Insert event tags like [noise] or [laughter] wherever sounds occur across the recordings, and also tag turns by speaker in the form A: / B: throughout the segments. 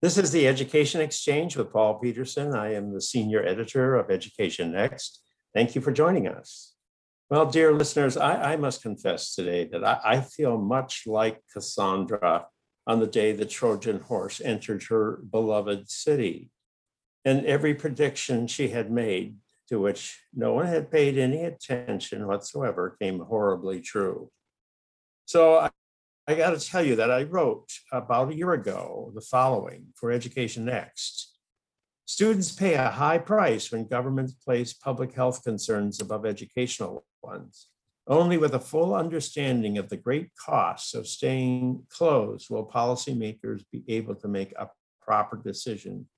A: This is the Education Exchange with Paul Peterson. I am the senior editor of Education Next. Thank you for joining us. Well, dear listeners, I, I must confess today that I, I, feel much like Cassandra on the day the Trojan horse entered her beloved city. And every prediction she had made, to which no one had paid any attention whatsoever, came horribly true. So I, got to tell you that I wrote about a year ago the following for Education Next. Students pay a high price when governments place public health concerns above educational ones. Only with a full understanding of the great costs of staying closed will policymakers be able to make a proper decision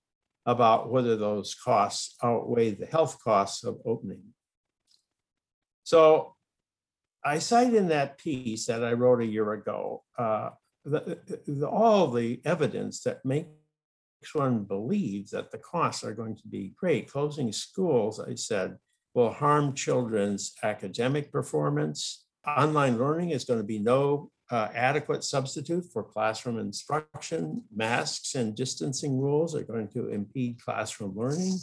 A: about whether those costs outweigh the health costs of opening. So I cite in that piece that I wrote a year ago uh, the, the, all the evidence that makes one believe that the costs are going to be great. Closing schools, I said, will harm children's academic performance. Online learning is going to be no uh, adequate substitute for classroom instruction. Masks and distancing rules are going to impede classroom learning.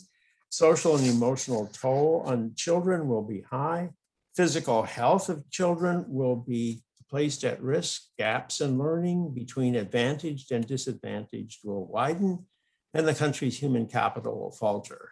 A: Social and emotional toll on children will be high physical health of children will be placed at risk. Gaps in learning between advantaged and disadvantaged will widen, and the country's human capital will falter.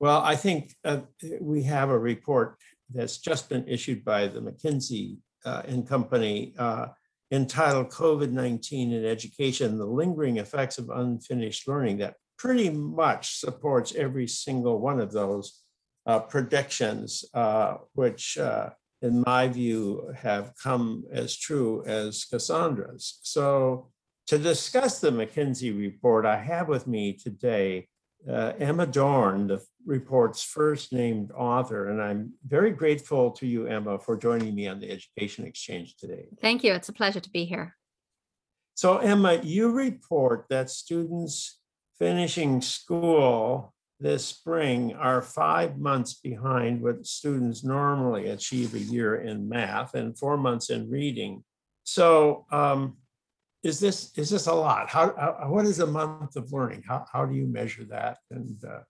A: Well, I think uh, we have a report that's just been issued by the McKinsey uh, and Company uh, entitled COVID 19 in Education The Lingering Effects of Unfinished Learning that pretty much supports every single one of those uh, predictions, uh, which uh, in my view have come as true as Cassandra's. So to discuss the McKinsey report, I have with me today uh, Emma Dorn, the report's first named author, and I'm very grateful to you, Emma, for joining me on the Education Exchange today.
B: Thank you. It's a pleasure to be here.
A: So, Emma, you report that students finishing school this spring are five months behind what students normally achieve a year in math and four months in reading. So um, is this is this a lot? How, how, what is a month of learning? How how do you measure that? And uh,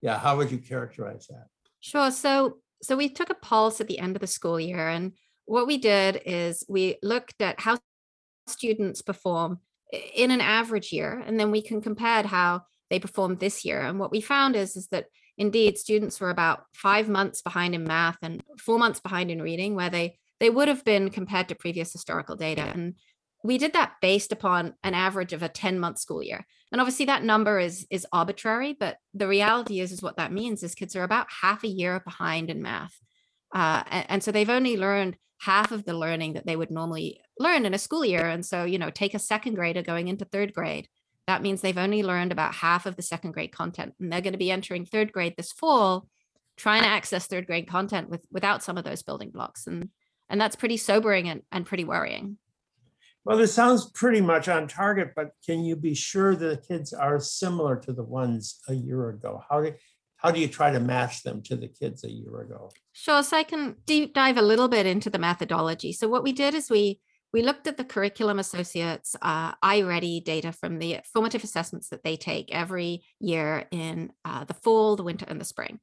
A: yeah, how would you characterize that?
B: Sure. So so we took a pulse at the end of the school year, and what we did is we looked at how students perform in an average year, and then we can compare how they performed this year. And what we found is, is that indeed students were about five months behind in math and four months behind in reading, where they they would have been compared to previous historical data. And we did that based upon an average of a 10 month school year. And obviously that number is is arbitrary, but the reality is is what that means is kids are about half a year behind in math. Uh, and, and so they've only learned half of the learning that they would normally learn in a school year. And so, you know, take a second grader going into third grade that means they've only learned about half of the second grade content and they're going to be entering third grade this fall trying to access third grade content with without some of those building blocks and and that's pretty sobering and, and pretty worrying.
A: Well this sounds pretty much on target but can you be sure the kids are similar to the ones a year ago? How do how do you try to match them to the kids a year ago?
B: Sure so i can deep dive a little bit into the methodology. So what we did is we we looked at the Curriculum Associates uh, iReady data from the formative assessments that they take every year in uh, the fall, the winter, and the spring.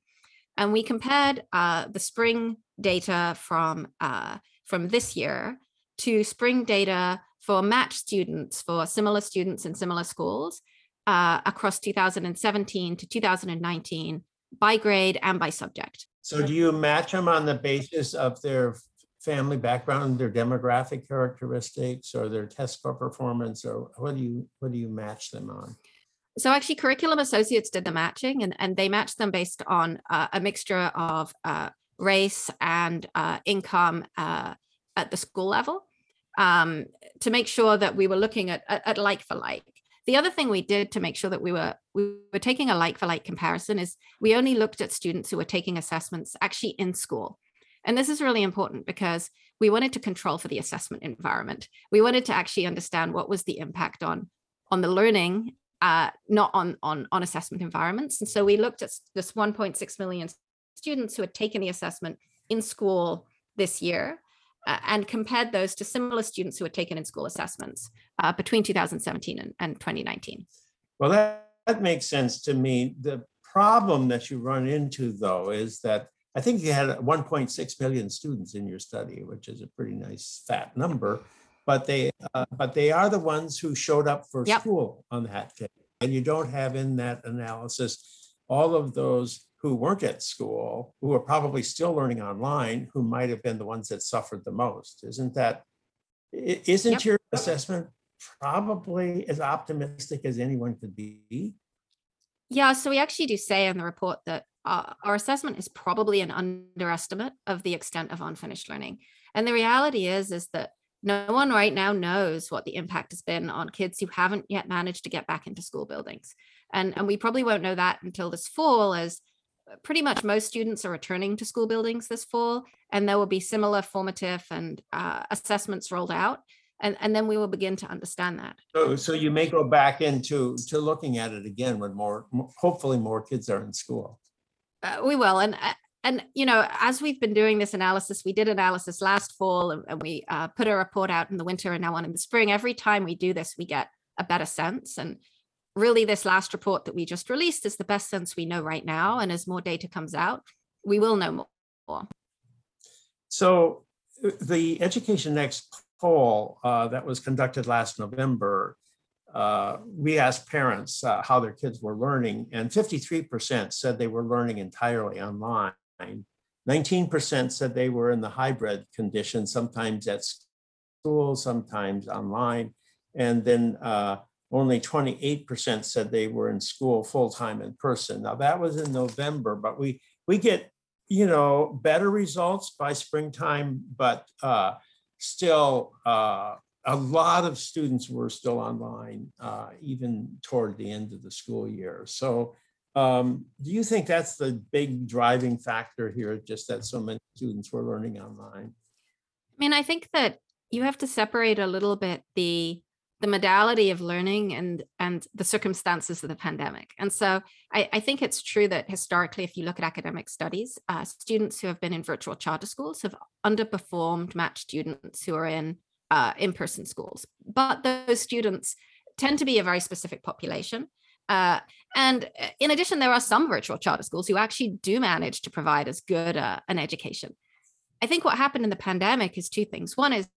B: And we compared uh, the spring data from, uh, from this year to spring data for matched students for similar students in similar schools uh, across 2017 to 2019 by grade and by subject.
A: So do you match them on the basis of their family background, their demographic characteristics, or their test score performance, or what do you what do you match them on?
B: So actually, Curriculum Associates did the matching, and and they matched them based on uh, a mixture of uh, race and uh, income uh, at the school level um, to make sure that we were looking at, at, at like for like. The other thing we did to make sure that we were we were taking a like for like comparison is we only looked at students who were taking assessments actually in school. And this is really important because we wanted to control for the assessment environment. We wanted to actually understand what was the impact on on the learning, uh, not on, on, on assessment environments. And so we looked at this 1.6 million students who had taken the assessment in school this year uh, and compared those to similar students who had taken in school assessments uh, between 2017 and, and 2019.
A: Well, that, that makes sense to me. The problem that you run into though is that I think you had 1.6 million students in your study, which is a pretty nice fat number. But they, uh, but they are the ones who showed up for
B: Yep.
A: school on that day. And you don't have in that analysis all of those who weren't at school, who are probably still learning online, who might have been the ones that suffered the most. Isn't that, isn't
B: Yep.
A: your assessment probably as optimistic as anyone could be?
B: Yeah, so we actually do say in the report that uh, our assessment is probably an underestimate of the extent of unfinished learning. And the reality is, is that no one right now knows what the impact has been on kids who haven't yet managed to get back into school buildings. And, and we probably won't know that until this fall, as pretty much most students are returning to school buildings this fall, and there will be similar formative and uh, assessments rolled out. And, and then we will begin to understand that.
A: So, so you may go back into, to looking at it again when more, hopefully more kids are in school.
B: Uh, we will, and uh, and you know, as we've been doing this analysis, we did analysis last fall, and, and we uh, put a report out in the winter, and now one in the spring. Every time we do this, we get a better sense. And really, this last report that we just released is the best sense we know right now. And as more data comes out, we will know more.
A: So uh, the Education Next poll uh, that was conducted last November, uh, we asked parents uh, how their kids were learning, and 53% said they were learning entirely online. 19% said they were in the hybrid condition, sometimes at school, sometimes online. And then uh, only 28% said they were in school full-time in person. Now, that was in November, but we, we get you know, better results by springtime, but uh, still, uh, a lot of students were still online, uh, even toward the end of the school year. So um, do you think that's the big driving factor here, just that so many students were learning online?
B: I mean, I think that you have to separate a little bit the the modality of learning and and the circumstances of the pandemic. And so I, I think it's true that historically, if you look at academic studies, uh, students who have been in virtual charter schools have underperformed matched students who are in uh, in-person schools. But those students tend to be a very specific population. Uh, and uh, in addition, there are some virtual charter schools who actually do manage to provide as good uh, an education. I think what happened in the pandemic is two things. One is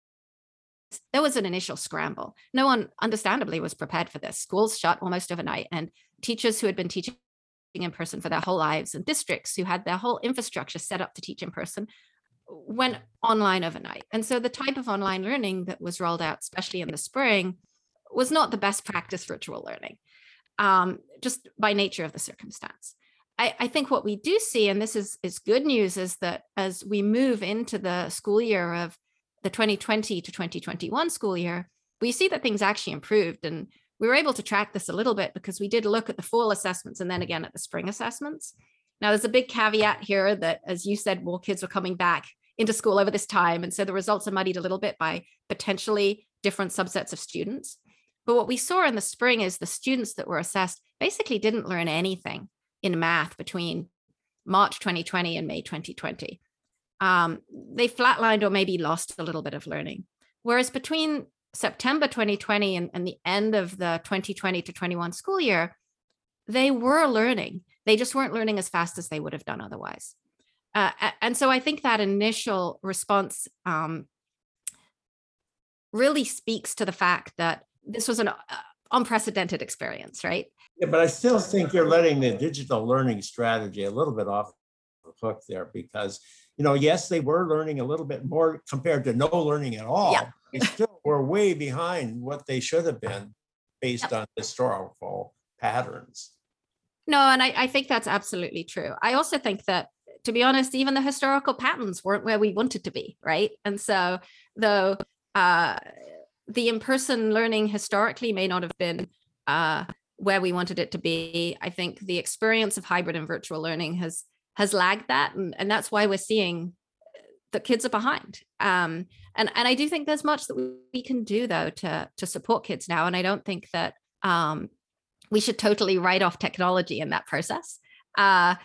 B: there was an initial scramble. No one, understandably, was prepared for this. Schools shut almost overnight, and teachers who had been teaching in person for their whole lives and districts who had their whole infrastructure set up to teach in person went online overnight. And so the type of online learning that was rolled out, especially in the spring, was not the best practice virtual learning, um, just by nature of the circumstance. I, I think what we do see, and this is, is good news, is that as we move into the school year of the 2020 to 2021 school year, we see that things actually improved. And we were able to track this a little bit because we did look at the fall assessments and then again at the spring assessments. Now, there's a big caveat here that, as you said, more kids were coming back into school over this time. And so the results are muddied a little bit by potentially different subsets of students. But what we saw in the spring is the students that were assessed basically didn't learn anything in math between March 2020 and May 2020 um, they flatlined or maybe lost a little bit of learning. Whereas between September 2020 and, and, the end of the 2020 to 21 school year, they were learning. They just weren't learning as fast as they would have done otherwise. Uh, and so I think that initial response um, really speaks to the fact that this was an uh, unprecedented experience, right?
A: Yeah, but I still think you're letting the digital learning strategy a little bit off the hook there because you know, yes, they were learning a little bit more compared to no learning at all.
B: Yeah.
A: They still were way behind what they should have been based
B: Yep.
A: on historical patterns.
B: No, and I, I think that's absolutely true. I also think that, to be honest, even the historical patterns weren't where we wanted to be, right? And so, though uh, the in-person learning historically may not have been uh, where we wanted it to be, I think the experience of hybrid and virtual learning has has lagged that, and, and that's why we're seeing that kids are behind. Um, and and I do think there's much that we, we can do though to to support kids now, and I don't think that um, we should totally write off technology in that process. Uh,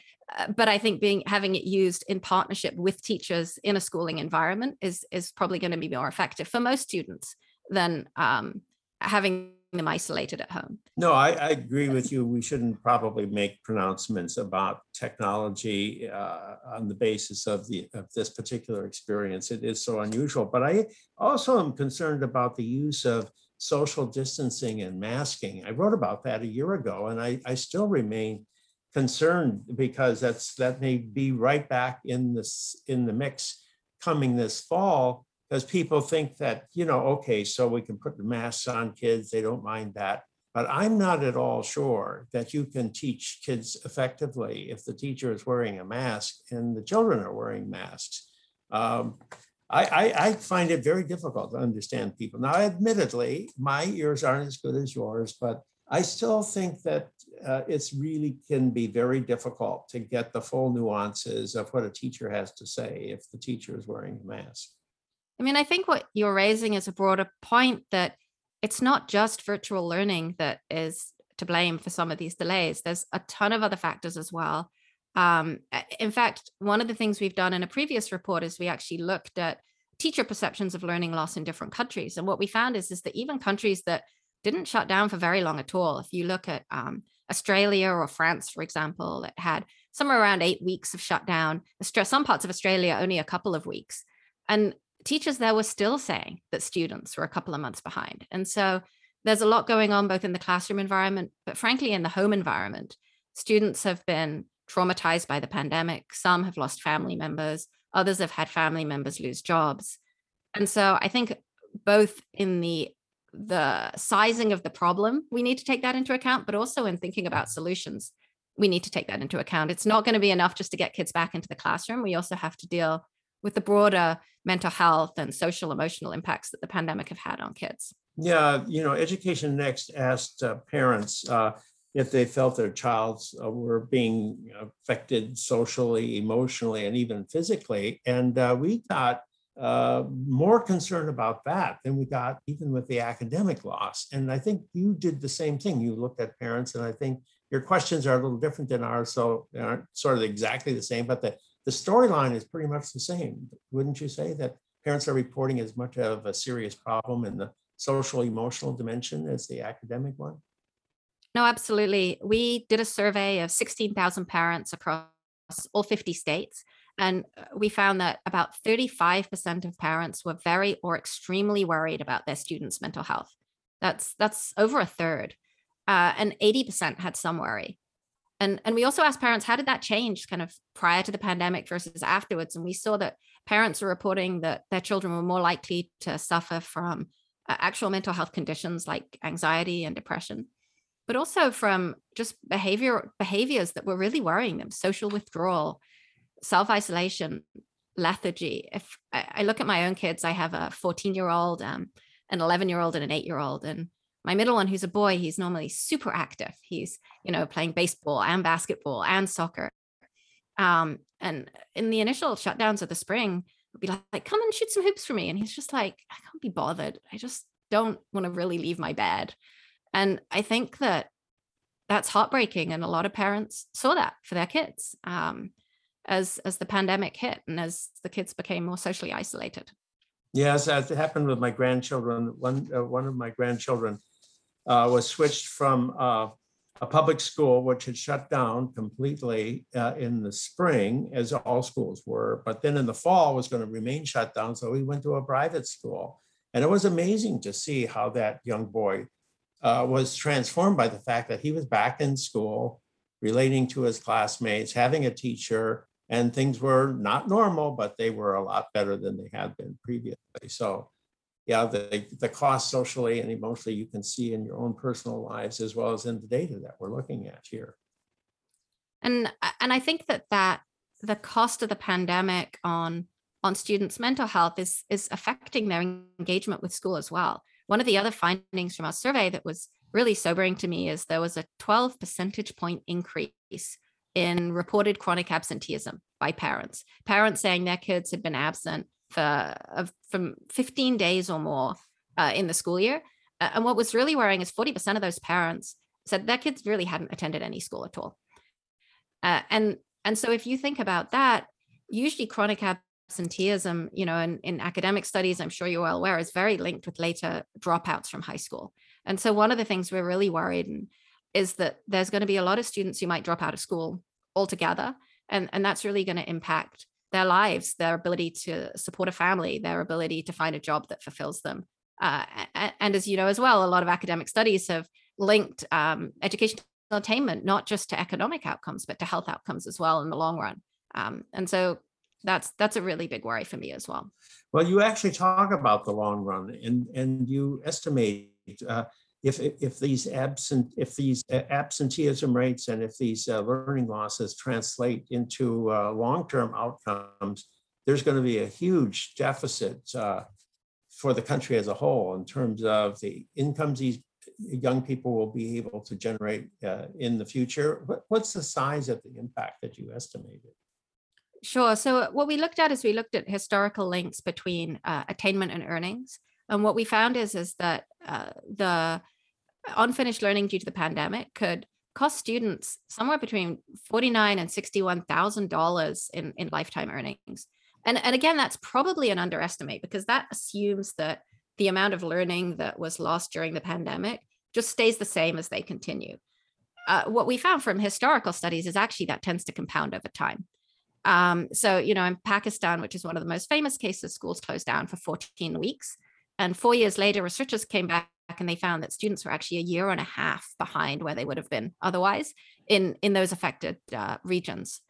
B: but I think being having it used in partnership with teachers in a schooling environment is is probably going to be more effective for most students than um, having them isolated at home.
A: No, I, I agree with you. We shouldn't probably make pronouncements about technology uh, on the basis of the, of this particular experience. It is so unusual, but I also am concerned about the use of social distancing and masking. I wrote about that a year ago and I, I still remain concerned because that's, that may be right back in this, in the mix coming this fall because people think that, you know, okay, so we can put the masks on kids, they don't mind that. But I'm not at all sure that you can teach kids effectively if the teacher is wearing a mask and the children are wearing masks. Um, I, I, I find it very difficult to understand people. Now, admittedly, my ears aren't as good as yours, but I still think that uh, it's really can be very difficult to get the full nuances of what a teacher has to say if the teacher is wearing a mask.
B: I mean, I think what you're raising is a broader point that it's not just virtual learning that is to blame for some of these delays. There's a ton of other factors as well. Um, in fact, one of the things we've done in a previous report is we actually looked at teacher perceptions of learning loss in different countries. And what we found is, is that even countries that didn't shut down for very long at all, if you look at um, Australia or France, for example, it had somewhere around eight weeks of shutdown. Some parts of Australia only a couple of weeks. And teachers there were still saying that students were a couple of months behind. And so there's a lot going on both in the classroom environment, but frankly, in the home environment. Students have been traumatized by the pandemic. Some have lost family members, others have had family members lose jobs. And so I think both in the the sizing of the problem, we need to take that into account, but also in thinking about solutions, we need to take that into account. It's not going to be enough just to get kids back into the classroom. We also have to deal with the broader mental health and social emotional impacts that the pandemic have had on kids.
A: Yeah, you know, Education Next asked uh, parents uh, if they felt their childs uh, were being affected socially, emotionally, and even physically. And uh, we got uh, more concerned about that than we got even with the academic loss. And I think you did the same thing. You looked at parents, and I think your questions are a little different than ours, so they aren't sort of exactly the same, but the the storyline is pretty much the same. Wouldn't you say that parents are reporting as much of a serious problem in the social emotional dimension as the academic one?
B: No, absolutely. We did a survey of 16,000 parents across all 50 states. And uh, we found that about 35% of parents were very or extremely worried about their students' mental health. That's that's over a third. Uh, and 80% had some worry. And, and we also asked parents, how did that change kind of prior to the pandemic versus afterwards? And we saw that parents are reporting that their children were more likely to suffer from uh, actual mental health conditions like anxiety and depression, but also from just behavior behaviors that were really worrying them, social withdrawal, self-isolation, lethargy. If I, look at my own kids, I have a 14 year old, um, an 11 year old and an eight year old. And my middle one who's a boy he's normally super active. He's you know playing baseball and basketball and soccer. Um, and in the initial shutdowns of the spring would be like, like come and shoot some hoops for me. And he's just like i can't be bothered. I just don't want to really leave my bed. And i think that that's heartbreaking and a lot of parents saw that for their kids. Um, as as the pandemic hit and as the kids became more socially isolated
A: yes that happened with my grandchildren one uh, one of my grandchildren uh, was switched from uh, a public school, which had shut down completely uh, in the spring, as all schools were, but then in the fall was going to remain shut down. So he went to a private school. And it was amazing to see how that young boy uh, was transformed by the fact that he was back in school, relating to his classmates, having a teacher, and things were not normal, but they were a lot better than they had been previously. So yeah, the, the cost socially and emotionally you can see in your own personal lives as well as in the data that we're looking at here.
B: And and I think that that the cost of the pandemic on on students' mental health is is affecting their engagement with school as well. One of the other findings from our survey that was really sobering to me is there was a 12 percentage point increase in reported chronic absenteeism by parents. Parents saying their kids had been absent for of from 15 days or more uh, in the school year. Uh, and what was really worrying is 40% of those parents said their kids really hadn't attended any school at all. Uh, and and so if you think about that, usually chronic absenteeism, you know, in, in academic studies, I'm sure you're well aware, is very linked with later dropouts from high school. And so one of the things we're really worried in is that there's going to be a lot of students who might drop out of school altogether. And, and that's really going to impact their lives, their ability to support a family, their ability to find a job that fulfills them. Uh, and, and, as you know as well, a lot of academic studies have linked um, educational attainment not just to economic outcomes, but to health outcomes as well in the long run. Um, and so that's that's a really big worry for me as well.
A: Well, you actually talk about the long run, and and you estimate uh, if if these absent if these absenteeism rates and if these uh, learning losses translate into uh, long-term outcomes, there's going to be a huge deficit uh, for the country as a whole in terms of the incomes these young people will be able to generate uh, in the future. What, what's the size of the impact that you estimated?
B: Sure. So what we looked at is we looked at historical links between uh, attainment and earnings. And what we found is, is that uh, the unfinished learning due to the pandemic could cost students somewhere between forty-nine and sixty-one thousand dollars in in lifetime earnings. And and again, that's probably an underestimate because that assumes that the amount of learning that was lost during the pandemic just stays the same as they continue. Uh, what we found from historical studies is actually that tends to compound over time. Um, so, you know, in Pakistan, which is one of the most famous cases, schools closed down for 14 weeks. And four years later, researchers came back and they found that students were actually a year and a half behind where they would have been otherwise in, in those affected uh, regions.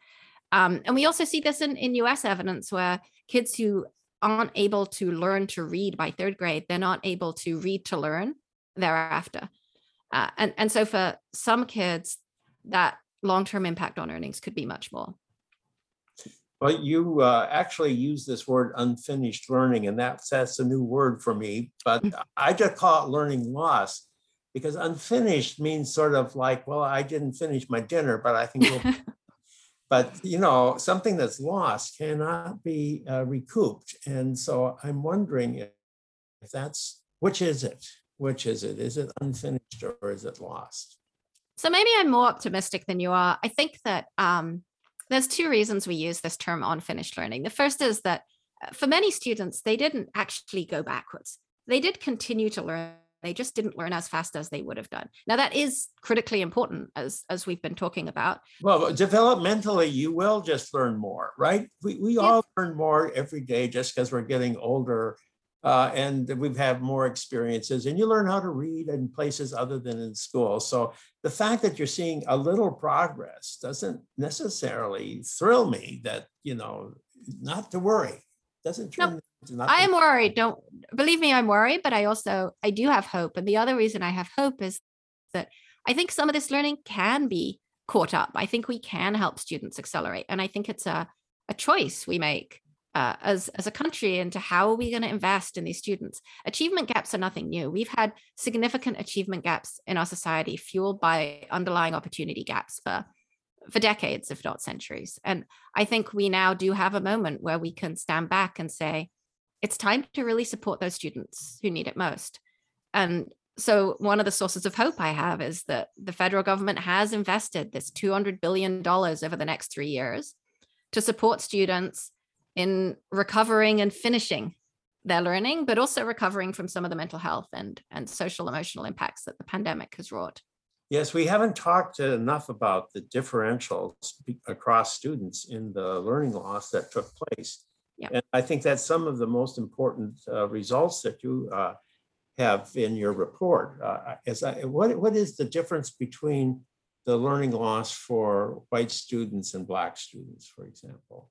B: Um, and we also see this in, in US evidence where kids who aren't able to learn to read by third grade, they're not able to read to learn thereafter. Uh, and, and so for some kids, that long-term impact on earnings could be much more.
A: Well, you uh, actually use this word unfinished learning, and that's, that's a new word for me, but mm. I just call it learning loss because unfinished means sort of like, well, I didn't finish my dinner, but I think [laughs] we'll but you know something that's lost cannot be uh, recouped and so i'm wondering if, if that's which is it? Which is it? Is it unfinished or is it lost?
B: So maybe i'm more optimistic than you are. I think that um, there's two reasons we use this term unfinished learning the first is that uh, for many students they didn't actually go backwards they did continue to learn they just didn't learn as fast as they would have done. Now that is critically important as as we've been talking about.
A: Well, developmentally, you will just learn more, right? We we yeah. all learn more every day just because we're getting older. Uh, and we've had more experiences and you learn how to read in places other than in school. So the fact that you're seeing a little progress doesn't necessarily thrill me that, you know, not to worry. Doesn't turn
B: I am worried. Don't believe me, I'm worried, but I also I do have hope. And the other reason I have hope is that I think some of this learning can be caught up. I think we can help students accelerate. And I think it's a, a choice we make uh, as, as a country into how are we going to invest in these students. Achievement gaps are nothing new. We've had significant achievement gaps in our society fueled by underlying opportunity gaps for for decades, if not centuries. And I think we now do have a moment where we can stand back and say, it's time to really support those students who need it most. And so one of the sources of hope I have is that the federal government has invested this $200 billion over the next three years to support students in recovering and finishing their learning, but also recovering from some of the mental health and, and social emotional impacts that the pandemic has wrought.
A: Yes, we haven't talked enough about the differentials across students in the learning loss that took place.
B: Yeah.
A: And I think that's some of the most important uh, results that you uh, have in your report. Uh, as I, what, what is the difference between the learning loss for white students and black students, for example?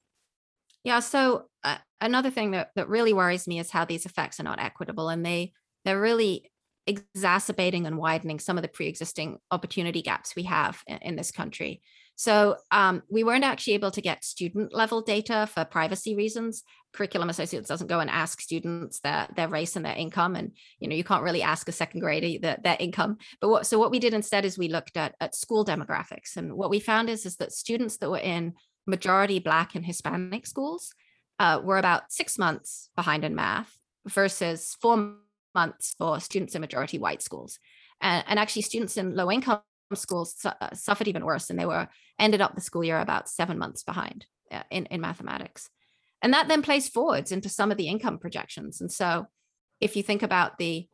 B: Yeah, so uh, another thing that, that really worries me is how these effects are not equitable and they they're really exacerbating and widening some of the pre-existing opportunity gaps we have in, in this country. So um, we weren't actually able to get student level data for privacy reasons. Curriculum Associates doesn't go and ask students their, their race and their income. And, you know, you can't really ask a second grader their, their income. But what, so what we did instead is we looked at, at school demographics. And what we found is, is that students that were in majority Black and Hispanic schools uh, were about six months behind in math versus four months for students in majority white schools. And, and actually students in low income schools su- uh, suffered even worse and they were ended up the school year about seven months behind uh, in, in mathematics and that then plays forwards into some of the income projections and so if you think about the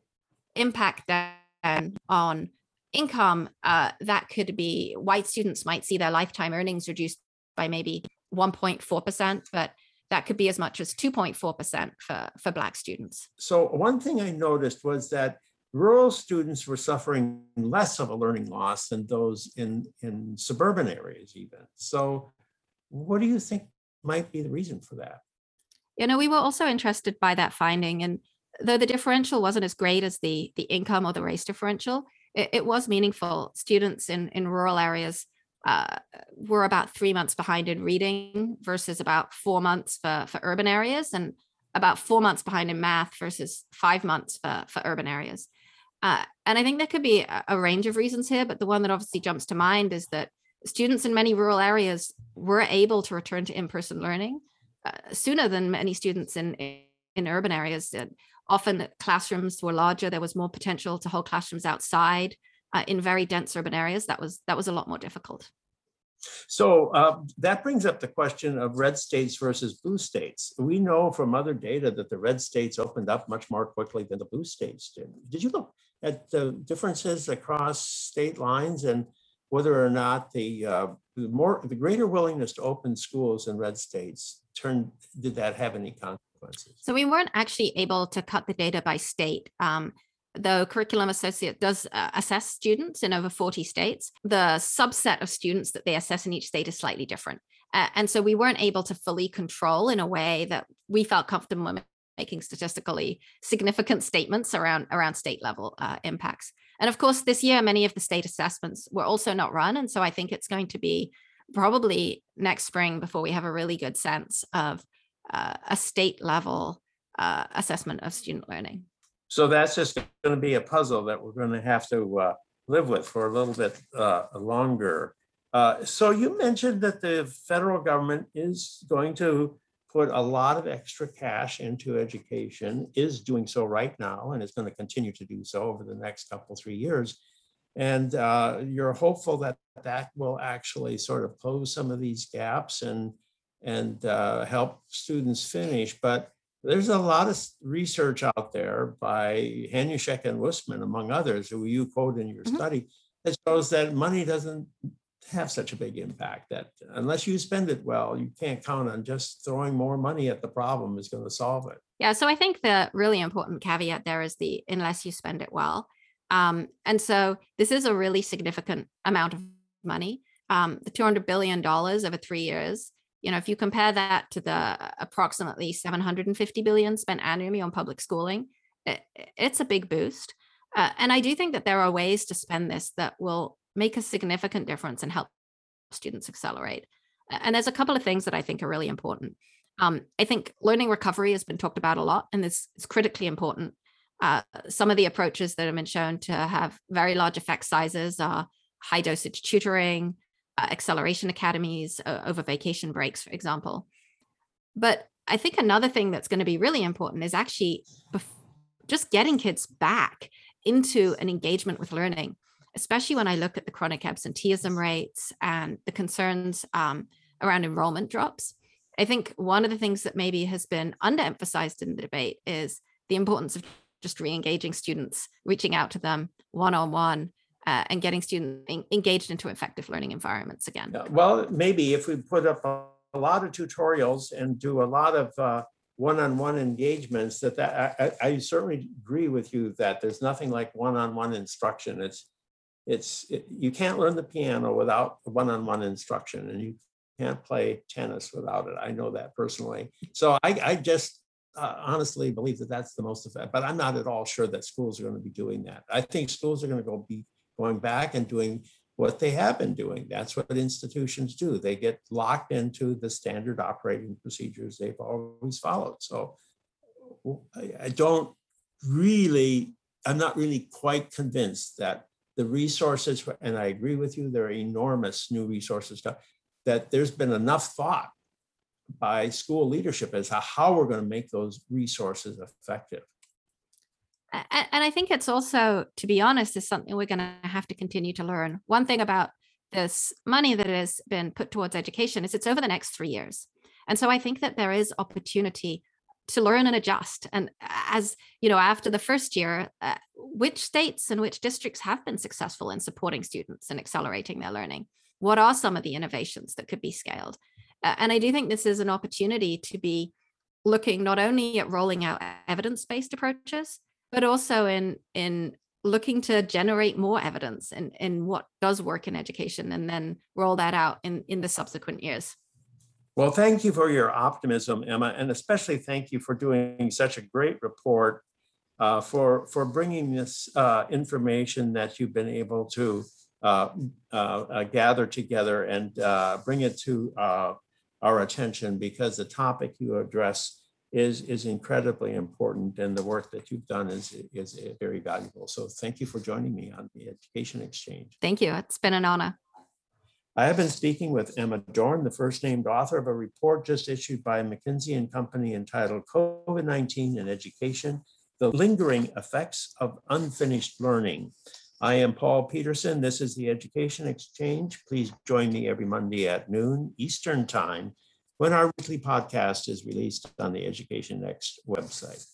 B: impact then on income, uh, that could be white students might see their lifetime earnings reduced by maybe 1.4%, but that could be as much as 2.4% for, for Black students.
A: So one thing I noticed was that rural students were suffering less of a learning loss than those in, in suburban areas even. So what do you think might be the reason for that?
B: You know, we were also interested by that finding. And though the differential wasn't as great as the, the income or the race differential, it, it was meaningful. Students in, in rural areas uh, were about three months behind in reading versus about four months for, for urban areas and about four months behind in math versus five months for, for urban areas. Uh, and I think there could be a, a range of reasons here, but the one that obviously jumps to mind is that students in many rural areas were able to return to in-person learning uh, sooner than many students in, in urban areas. Often classrooms were larger. There was more potential to hold classrooms outside uh, in very dense urban areas. That was that was a lot more difficult.
A: So uh, that brings up the question of red states versus blue states. We know from other data that the red states opened up much more quickly than the blue states did. Did you look at the differences across state lines and whether or not the, uh, the more the greater willingness to open schools in red states turned did that have any consequences?
B: So we weren't actually able to cut the data by state. Um, the curriculum associate does uh, assess students in over 40 states. The subset of students that they assess in each state is slightly different. Uh, and so we weren't able to fully control in a way that we felt comfortable making statistically significant statements around, around state level uh, impacts. And of course, this year, many of the state assessments were also not run. And so I think it's going to be probably next spring before we have a really good sense of uh, a state level uh, assessment of student learning.
A: So that's just going to be a puzzle that we're going to have to uh, live with for a little bit uh, longer. Uh, so you mentioned that the federal government is going to put a lot of extra cash into education, is doing so right now, and is going to continue to do so over the next couple, three years. And uh, you're hopeful that that will actually sort of close some of these gaps and and uh, help students finish. But there's a lot of research out there by Hanushek and Woessmann, among others, who you quote in your mm-hmm. study, that shows that money doesn't have such a big impact that unless you spend it well, you can't count on just throwing more money at the problem is going to solve it.
B: Yeah. So I think the really important caveat there is the unless you spend it well. Um, and so this is a really significant amount of money. Um, the $200 billion over three years you know if you compare that to the approximately 750 billion spent annually on public schooling it, it's a big boost. Uh, and i do think that there are ways to spend this that will make a significant difference and help students accelerate. And there's a couple of things that i think are really important. Um, i think learning recovery has been talked about a lot and this is critically important. Uh, some of the approaches that have been shown to have very large effect sizes are high dosage tutoring acceleration academies uh, over vacation breaks, for example. But I think another thing that's going to be really important is actually bef- just getting kids back into an engagement with learning, especially when I look at the chronic absenteeism rates and the concerns um, around enrollment drops. I think one of the things that maybe has been underemphasized in the debate is the importance of just re-engaging students, reaching out to them one-on-one, uh, and getting students en- engaged into effective learning environments again?
A: Well, maybe if we put up a, a lot of tutorials and do a lot of uh, one-on-one engagements, that, that I, I, certainly agree with you that there's nothing like one-on-one instruction. It's it's it, you can't learn the piano without one-on-one instruction, and you can't play tennis without it. I know that personally. So I, I just uh, honestly believe that that's the most effective, but I'm not at all sure that schools are going to be doing that. I think schools are going to go be going back and doing what they have been doing. That's what institutions do. They get locked into the standard operating procedures they've always followed. So I don't really, I'm not really quite convinced that the resources, and I agree with you, there are enormous new resources, that there's been enough thought by school leadership as to how we're going to make those resources effective
B: and I think it's also, to be honest, is something we're going to have to continue to learn. One thing about this money that has been put towards education is it's over the next three years. And so I think that there is opportunity to learn and adjust. And as you know, after the first year, uh, which states and which districts have been successful in supporting students and accelerating their learning? What are some of the innovations that could be scaled? Uh, and I do think this is an opportunity to be looking not only at rolling out evidence-based approaches, but also in in looking to generate more evidence in, in what does work in education and then roll that out in, in the subsequent years.
A: Well, thank you for your optimism, Emma, and especially thank you for doing such a great report, uh, for, for bringing this uh, information that you've been able to uh, uh, uh, gather together and uh, bring it to our attention because the topic you address is, is incredibly important and the work that you've done is, is very valuable. So thank you for joining me on the Education Exchange.
B: Thank you. It's been an honor.
A: I have been speaking with Emma Dorn, the first named author of a report just issued by McKinsey and Company entitled COVID-19 in Education, the Lingering Effects of Unfinished Learning. I am Paul Peterson. This is the Education Exchange. Please join me every Monday at noon Eastern Time when our weekly podcast is released on the Education Next website.